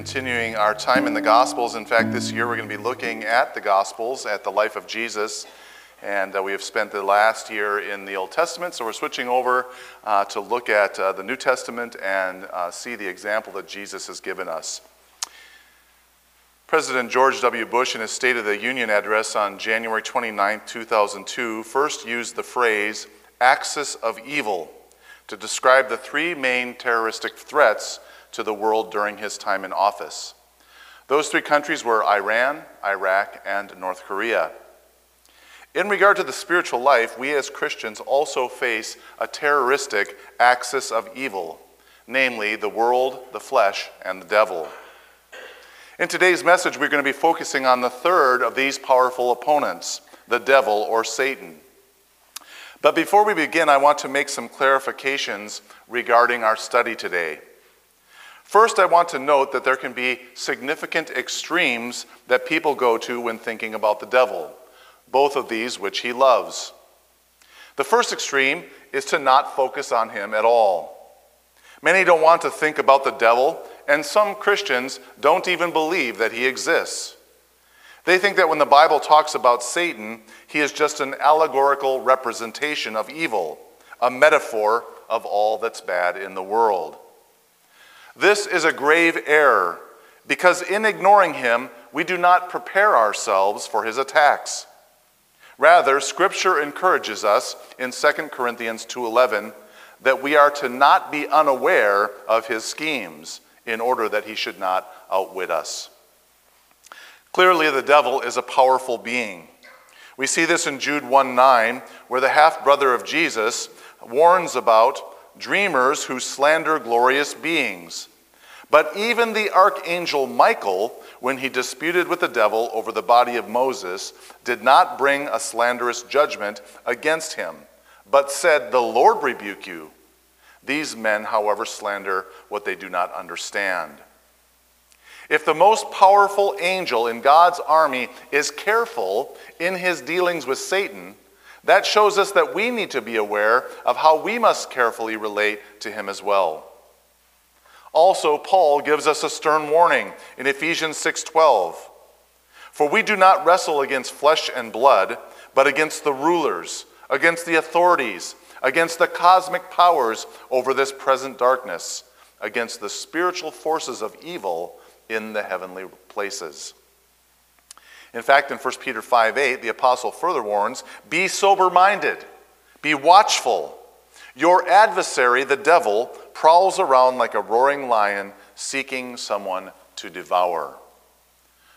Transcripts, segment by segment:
continuing our time in the Gospels. In fact, this year we're going to be looking at the Gospels, at the life of Jesus. And uh, we have spent the last year in the Old Testament, so we're switching over uh, to look at uh, the New Testament and uh, see the example that Jesus has given us. President George W. Bush, in his State of the Union address on January 29, 2002, first used the phrase axis of evil to describe the three main terroristic threats to the world during his time in office. Those three countries were Iran, Iraq, and North Korea. In regard to the spiritual life, we as Christians also face a terroristic axis of evil, namely the world, the flesh, and the devil. In today's message, we're going to be focusing on the third of these powerful opponents, the devil or Satan. But before we begin, I want to make some clarifications regarding our study today. First, I want to note that there can be significant extremes that people go to when thinking about the devil, both of these which he loves. The first extreme is to not focus on him at all. Many don't want to think about the devil, and some Christians don't even believe that he exists. They think that when the Bible talks about Satan, he is just an allegorical representation of evil, a metaphor of all that's bad in the world. This is a grave error because in ignoring him, we do not prepare ourselves for his attacks. Rather, scripture encourages us in 2 Corinthians 2:11 that we are to not be unaware of his schemes in order that he should not outwit us. Clearly, the devil is a powerful being. We see this in Jude 1 9, where the half brother of Jesus warns about dreamers who slander glorious beings. But even the archangel Michael, when he disputed with the devil over the body of Moses, did not bring a slanderous judgment against him, but said, The Lord rebuke you. These men, however, slander what they do not understand. If the most powerful angel in God's army is careful in his dealings with Satan, that shows us that we need to be aware of how we must carefully relate to him as well. Also, Paul gives us a stern warning in Ephesians 6:12. For we do not wrestle against flesh and blood, but against the rulers, against the authorities, against the cosmic powers over this present darkness, against the spiritual forces of evil in the heavenly places. In fact, in 1 Peter 5 8, the apostle further warns be sober minded, be watchful. Your adversary, the devil, prowls around like a roaring lion seeking someone to devour.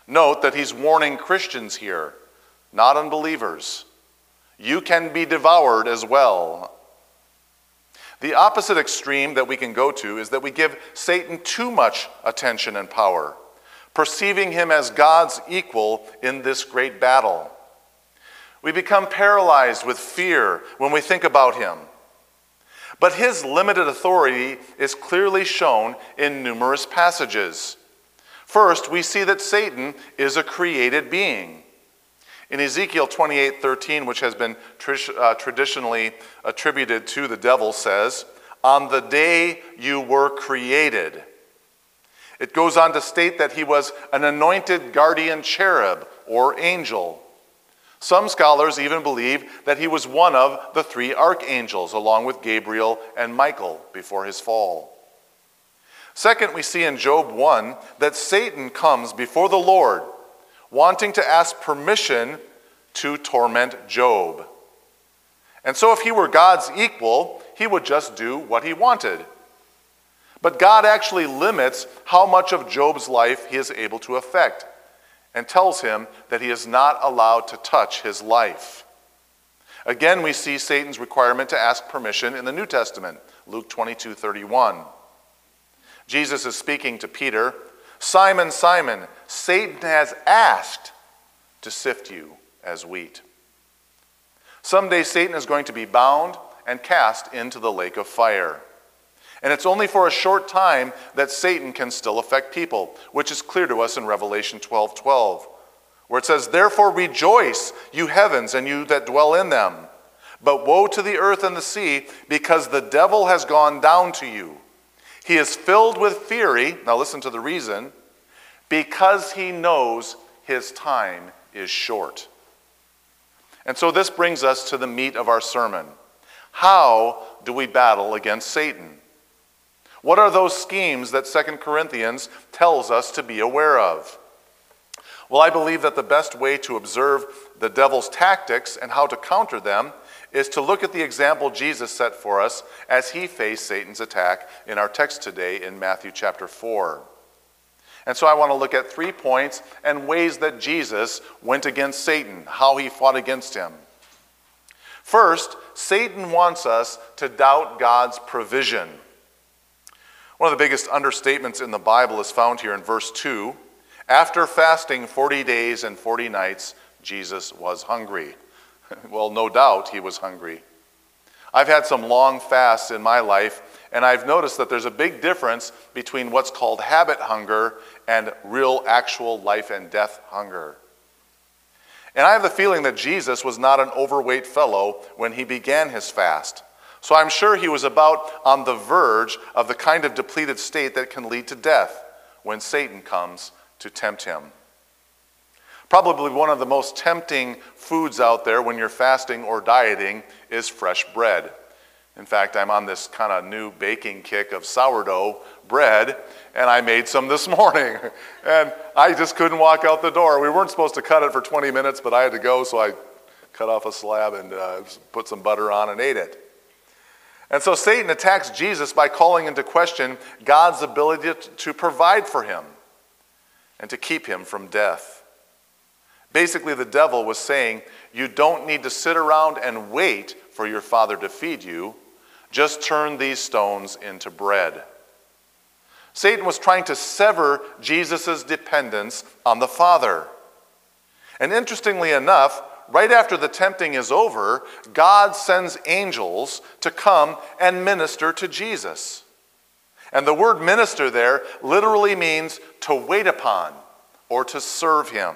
Note that he's warning Christians here, not unbelievers. You can be devoured as well. The opposite extreme that we can go to is that we give Satan too much attention and power perceiving him as God's equal in this great battle. We become paralyzed with fear when we think about him. But his limited authority is clearly shown in numerous passages. First, we see that Satan is a created being. In Ezekiel 28:13, which has been uh, traditionally attributed to the devil, says, "On the day you were created, it goes on to state that he was an anointed guardian cherub or angel. Some scholars even believe that he was one of the three archangels, along with Gabriel and Michael before his fall. Second, we see in Job 1 that Satan comes before the Lord, wanting to ask permission to torment Job. And so, if he were God's equal, he would just do what he wanted. But God actually limits how much of Job's life he is able to affect and tells him that he is not allowed to touch his life. Again, we see Satan's requirement to ask permission in the New Testament, Luke 22 31. Jesus is speaking to Peter Simon, Simon, Satan has asked to sift you as wheat. Someday Satan is going to be bound and cast into the lake of fire. And it's only for a short time that Satan can still affect people, which is clear to us in Revelation 12 12, where it says, Therefore rejoice, you heavens, and you that dwell in them. But woe to the earth and the sea, because the devil has gone down to you. He is filled with fury. Now listen to the reason because he knows his time is short. And so this brings us to the meat of our sermon. How do we battle against Satan? What are those schemes that Second Corinthians tells us to be aware of? Well, I believe that the best way to observe the devil's tactics and how to counter them is to look at the example Jesus set for us as he faced Satan's attack in our text today in Matthew chapter 4. And so I want to look at three points and ways that Jesus went against Satan, how he fought against him. First, Satan wants us to doubt God's provision. One of the biggest understatements in the Bible is found here in verse 2. After fasting 40 days and 40 nights, Jesus was hungry. well, no doubt he was hungry. I've had some long fasts in my life, and I've noticed that there's a big difference between what's called habit hunger and real, actual life and death hunger. And I have the feeling that Jesus was not an overweight fellow when he began his fast. So I'm sure he was about on the verge of the kind of depleted state that can lead to death when Satan comes to tempt him. Probably one of the most tempting foods out there when you're fasting or dieting is fresh bread. In fact, I'm on this kind of new baking kick of sourdough bread, and I made some this morning. And I just couldn't walk out the door. We weren't supposed to cut it for 20 minutes, but I had to go, so I cut off a slab and uh, put some butter on and ate it. And so Satan attacks Jesus by calling into question God's ability to provide for him and to keep him from death. Basically, the devil was saying, You don't need to sit around and wait for your father to feed you. Just turn these stones into bread. Satan was trying to sever Jesus' dependence on the Father. And interestingly enough, right after the tempting is over, God sends angels to come and minister to Jesus. And the word minister there literally means to wait upon or to serve him,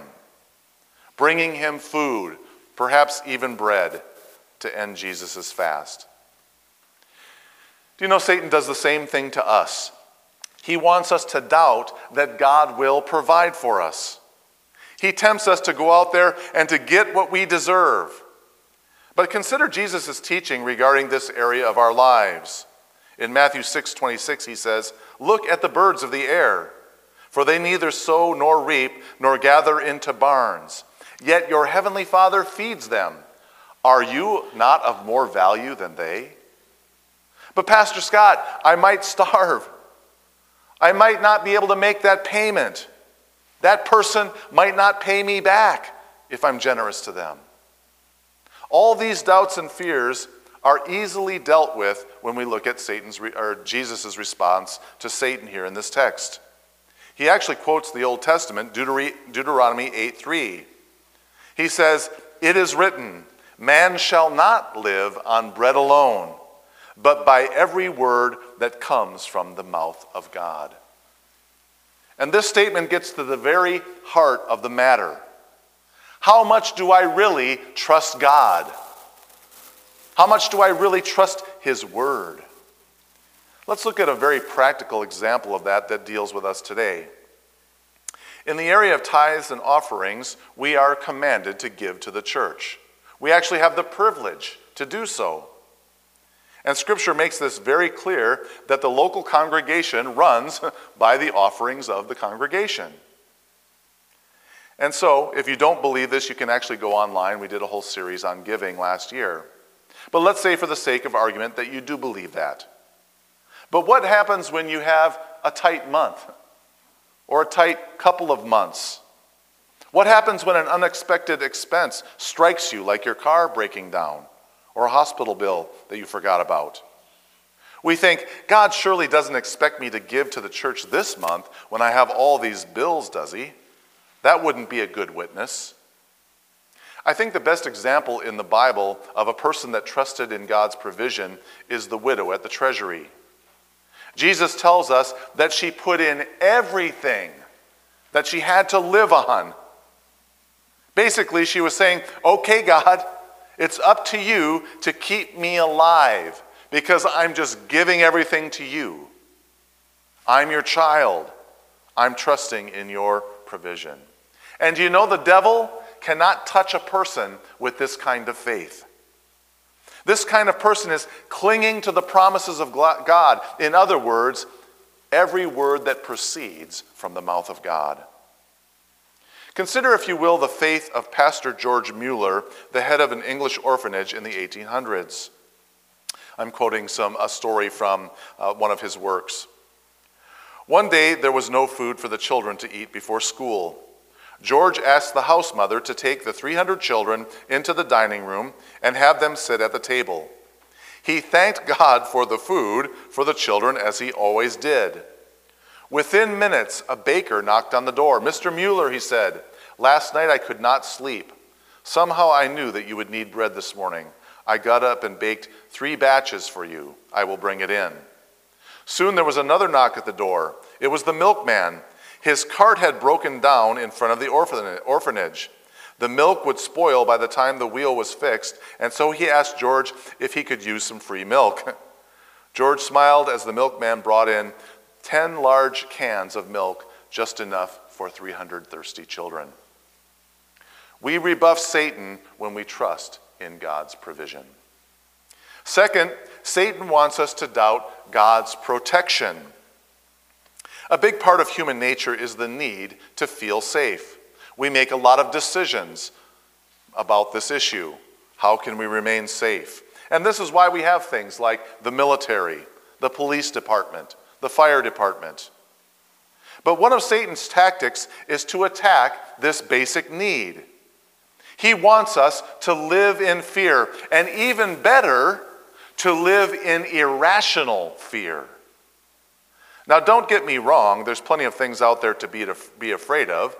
bringing him food, perhaps even bread, to end Jesus' fast. Do you know Satan does the same thing to us? He wants us to doubt that God will provide for us. He tempts us to go out there and to get what we deserve. But consider Jesus' teaching regarding this area of our lives. In Matthew 6 26, he says, Look at the birds of the air, for they neither sow nor reap nor gather into barns, yet your heavenly Father feeds them. Are you not of more value than they? But, Pastor Scott, I might starve. I might not be able to make that payment. That person might not pay me back if I'm generous to them. All these doubts and fears are easily dealt with when we look at Satan's or Jesus' response to Satan here in this text. He actually quotes the Old Testament, Deuteronomy 8:3. He says, "It is written, man shall not live on bread alone, but by every word that comes from the mouth of God." And this statement gets to the very heart of the matter. How much do I really trust God? How much do I really trust His Word? Let's look at a very practical example of that that deals with us today. In the area of tithes and offerings, we are commanded to give to the church. We actually have the privilege to do so. And Scripture makes this very clear that the local congregation runs by the offerings of the congregation. And so, if you don't believe this, you can actually go online. We did a whole series on giving last year. But let's say, for the sake of argument, that you do believe that. But what happens when you have a tight month or a tight couple of months? What happens when an unexpected expense strikes you, like your car breaking down or a hospital bill that you forgot about? We think, God surely doesn't expect me to give to the church this month when I have all these bills, does he? That wouldn't be a good witness. I think the best example in the Bible of a person that trusted in God's provision is the widow at the treasury. Jesus tells us that she put in everything that she had to live on. Basically, she was saying, Okay, God, it's up to you to keep me alive because I'm just giving everything to you. I'm your child. I'm trusting in your provision. And you know the devil cannot touch a person with this kind of faith? This kind of person is clinging to the promises of God. In other words, every word that proceeds from the mouth of God. Consider, if you will, the faith of Pastor George Mueller, the head of an English orphanage in the 1800s. I'm quoting some, a story from uh, one of his works. One day, there was no food for the children to eat before school. George asked the house mother to take the 300 children into the dining room and have them sit at the table. He thanked God for the food for the children as he always did. Within minutes, a baker knocked on the door. Mr. Mueller, he said, last night I could not sleep. Somehow I knew that you would need bread this morning. I got up and baked three batches for you. I will bring it in. Soon there was another knock at the door. It was the milkman. His cart had broken down in front of the orphanage. The milk would spoil by the time the wheel was fixed, and so he asked George if he could use some free milk. George smiled as the milkman brought in 10 large cans of milk, just enough for 300 thirsty children. We rebuff Satan when we trust in God's provision. Second, Satan wants us to doubt God's protection. A big part of human nature is the need to feel safe. We make a lot of decisions about this issue. How can we remain safe? And this is why we have things like the military, the police department, the fire department. But one of Satan's tactics is to attack this basic need. He wants us to live in fear, and even better, to live in irrational fear. Now, don't get me wrong, there's plenty of things out there to be, to be afraid of,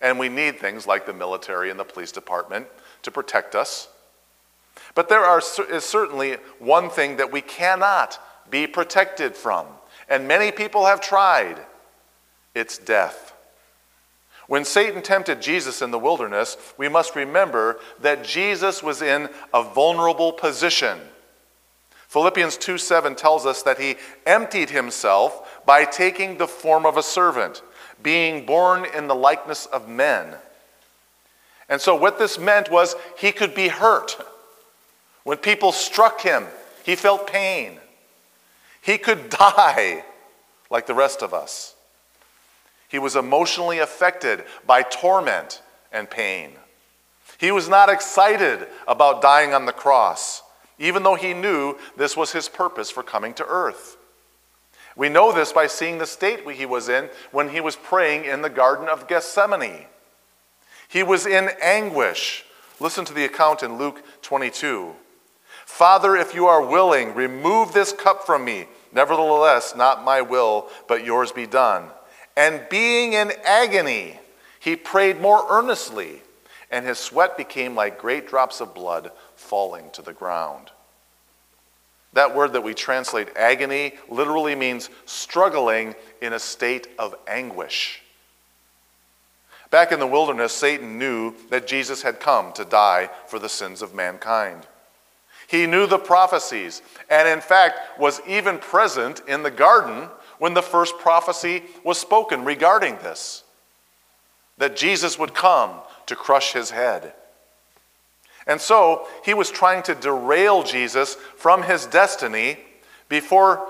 and we need things like the military and the police department to protect us. But there are, is certainly one thing that we cannot be protected from, and many people have tried it's death. When Satan tempted Jesus in the wilderness, we must remember that Jesus was in a vulnerable position. Philippians 2 7 tells us that he emptied himself by taking the form of a servant, being born in the likeness of men. And so, what this meant was he could be hurt. When people struck him, he felt pain. He could die like the rest of us. He was emotionally affected by torment and pain. He was not excited about dying on the cross even though he knew this was his purpose for coming to earth. We know this by seeing the state he was in when he was praying in the Garden of Gethsemane. He was in anguish. Listen to the account in Luke 22. Father, if you are willing, remove this cup from me. Nevertheless, not my will, but yours be done. And being in agony, he prayed more earnestly, and his sweat became like great drops of blood falling to the ground. That word that we translate agony literally means struggling in a state of anguish. Back in the wilderness, Satan knew that Jesus had come to die for the sins of mankind. He knew the prophecies, and in fact was even present in the garden when the first prophecy was spoken regarding this that Jesus would come to crush his head. And so he was trying to derail Jesus from his destiny before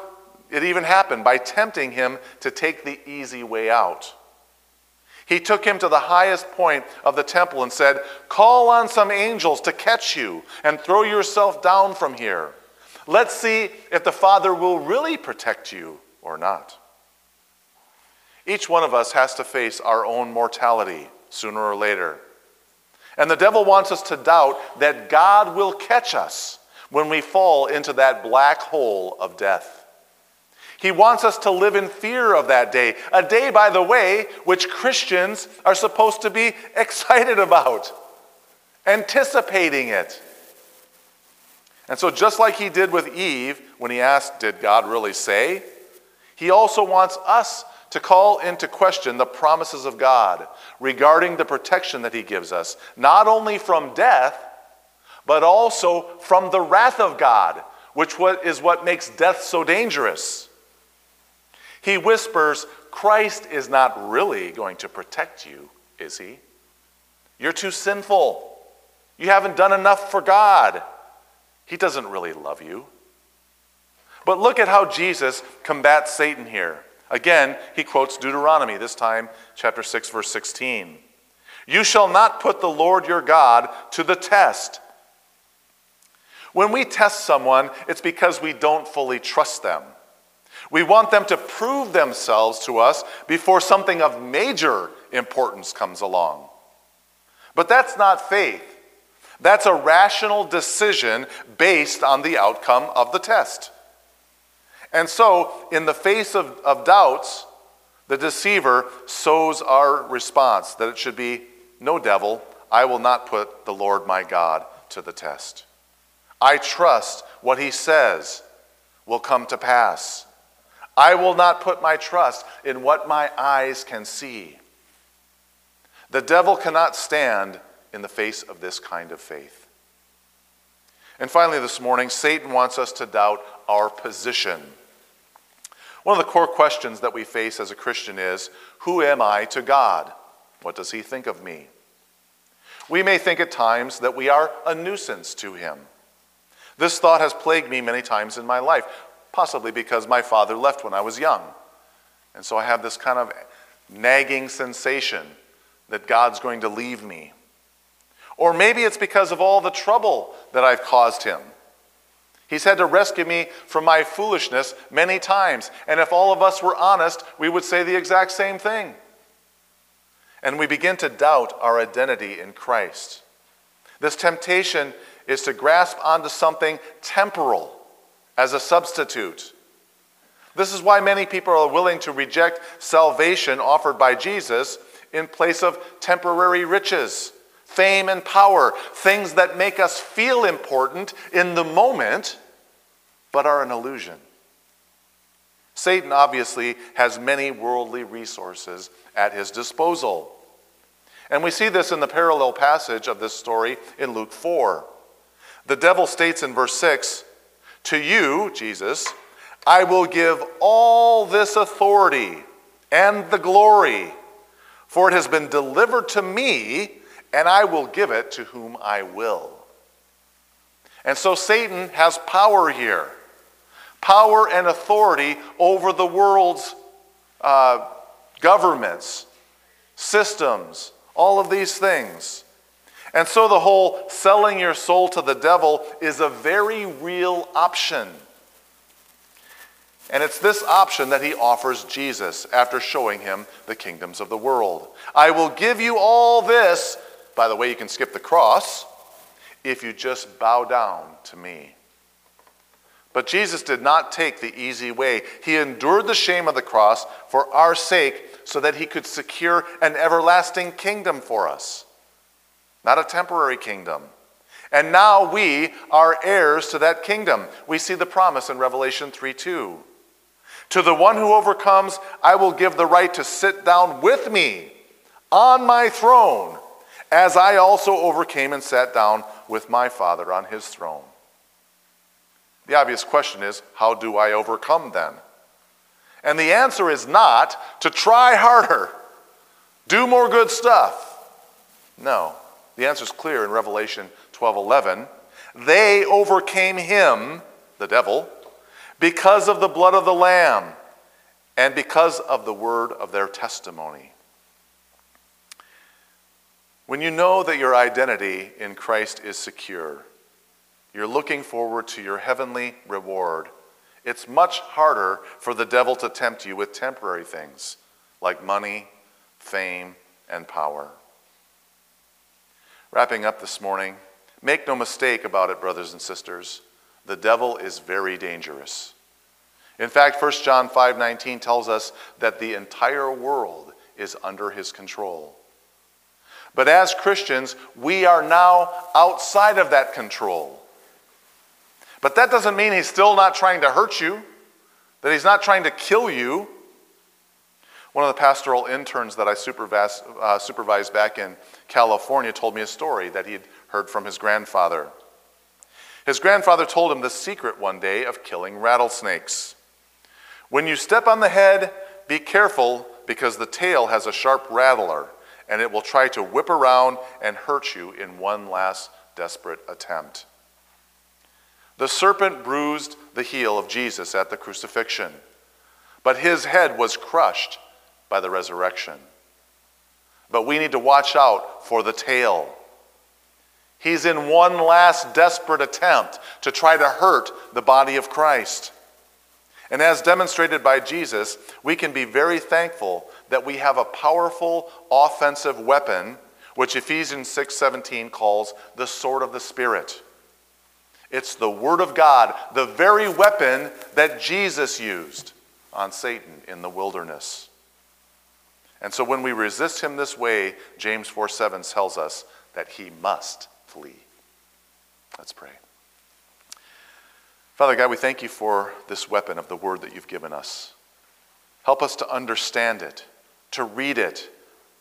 it even happened by tempting him to take the easy way out. He took him to the highest point of the temple and said, Call on some angels to catch you and throw yourself down from here. Let's see if the Father will really protect you or not. Each one of us has to face our own mortality sooner or later. And the devil wants us to doubt that God will catch us when we fall into that black hole of death. He wants us to live in fear of that day, a day, by the way, which Christians are supposed to be excited about, anticipating it. And so, just like he did with Eve when he asked, Did God really say? He also wants us to call into question the promises of God regarding the protection that He gives us, not only from death, but also from the wrath of God, which is what makes death so dangerous. He whispers, Christ is not really going to protect you, is he? You're too sinful. You haven't done enough for God. He doesn't really love you. But look at how Jesus combats Satan here. Again, he quotes Deuteronomy, this time chapter 6, verse 16. You shall not put the Lord your God to the test. When we test someone, it's because we don't fully trust them. We want them to prove themselves to us before something of major importance comes along. But that's not faith. That's a rational decision based on the outcome of the test. And so, in the face of, of doubts, the deceiver sows our response that it should be No, devil, I will not put the Lord my God to the test. I trust what he says will come to pass. I will not put my trust in what my eyes can see. The devil cannot stand in the face of this kind of faith. And finally, this morning, Satan wants us to doubt our position. One of the core questions that we face as a Christian is Who am I to God? What does He think of me? We may think at times that we are a nuisance to Him. This thought has plagued me many times in my life, possibly because my father left when I was young. And so I have this kind of nagging sensation that God's going to leave me. Or maybe it's because of all the trouble that I've caused him. He's had to rescue me from my foolishness many times. And if all of us were honest, we would say the exact same thing. And we begin to doubt our identity in Christ. This temptation is to grasp onto something temporal as a substitute. This is why many people are willing to reject salvation offered by Jesus in place of temporary riches fame and power, things that make us feel important in the moment, but are an illusion. Satan obviously has many worldly resources at his disposal. And we see this in the parallel passage of this story in Luke 4. The devil states in verse 6 To you, Jesus, I will give all this authority and the glory, for it has been delivered to me and I will give it to whom I will. And so Satan has power here power and authority over the world's uh, governments, systems, all of these things. And so the whole selling your soul to the devil is a very real option. And it's this option that he offers Jesus after showing him the kingdoms of the world. I will give you all this by the way, you can skip the cross if you just bow down to me. But Jesus did not take the easy way. He endured the shame of the cross for our sake so that he could secure an everlasting kingdom for us, not a temporary kingdom. And now we are heirs to that kingdom. We see the promise in Revelation 3 2. To the one who overcomes, I will give the right to sit down with me on my throne as I also overcame and sat down with my Father on his throne. The obvious question is how do I overcome then? And the answer is not to try harder, do more good stuff. No. The answer is clear in Revelation 12:11. They overcame him, the devil, because of the blood of the lamb and because of the word of their testimony. When you know that your identity in Christ is secure, you're looking forward to your heavenly reward. It's much harder for the devil to tempt you with temporary things like money, fame, and power. Wrapping up this morning, make no mistake about it, brothers and sisters. The devil is very dangerous. In fact, 1 John 5:19 tells us that the entire world is under his control. But as Christians, we are now outside of that control. But that doesn't mean he's still not trying to hurt you, that he's not trying to kill you. One of the pastoral interns that I supervised, uh, supervised back in California told me a story that he'd heard from his grandfather. His grandfather told him the secret one day of killing rattlesnakes. When you step on the head, be careful because the tail has a sharp rattler and it will try to whip around and hurt you in one last desperate attempt. The serpent bruised the heel of Jesus at the crucifixion, but his head was crushed by the resurrection. But we need to watch out for the tail. He's in one last desperate attempt to try to hurt the body of Christ. And as demonstrated by Jesus, we can be very thankful that we have a powerful offensive weapon, which Ephesians 6:17 calls the sword of the spirit. It's the word of God, the very weapon that Jesus used on Satan in the wilderness. And so when we resist him this way, James 4:7 tells us that he must flee. Let's pray. Father God, we thank you for this weapon of the word that you've given us. Help us to understand it, to read it,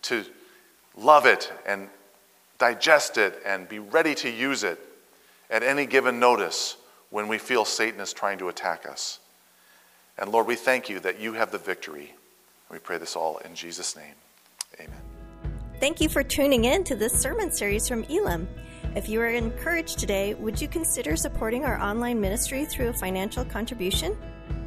to love it and digest it and be ready to use it at any given notice when we feel Satan is trying to attack us. And Lord, we thank you that you have the victory. We pray this all in Jesus' name. Amen. Thank you for tuning in to this sermon series from Elim. If you are encouraged today, would you consider supporting our online ministry through a financial contribution?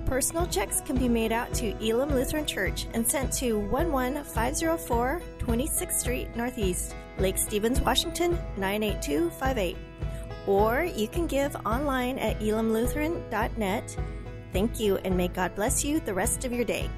Personal checks can be made out to Elim Lutheran Church and sent to 11504 26th Street Northeast, Lake Stevens, Washington 98258. Or you can give online at elimlutheran.net. Thank you and may God bless you the rest of your day.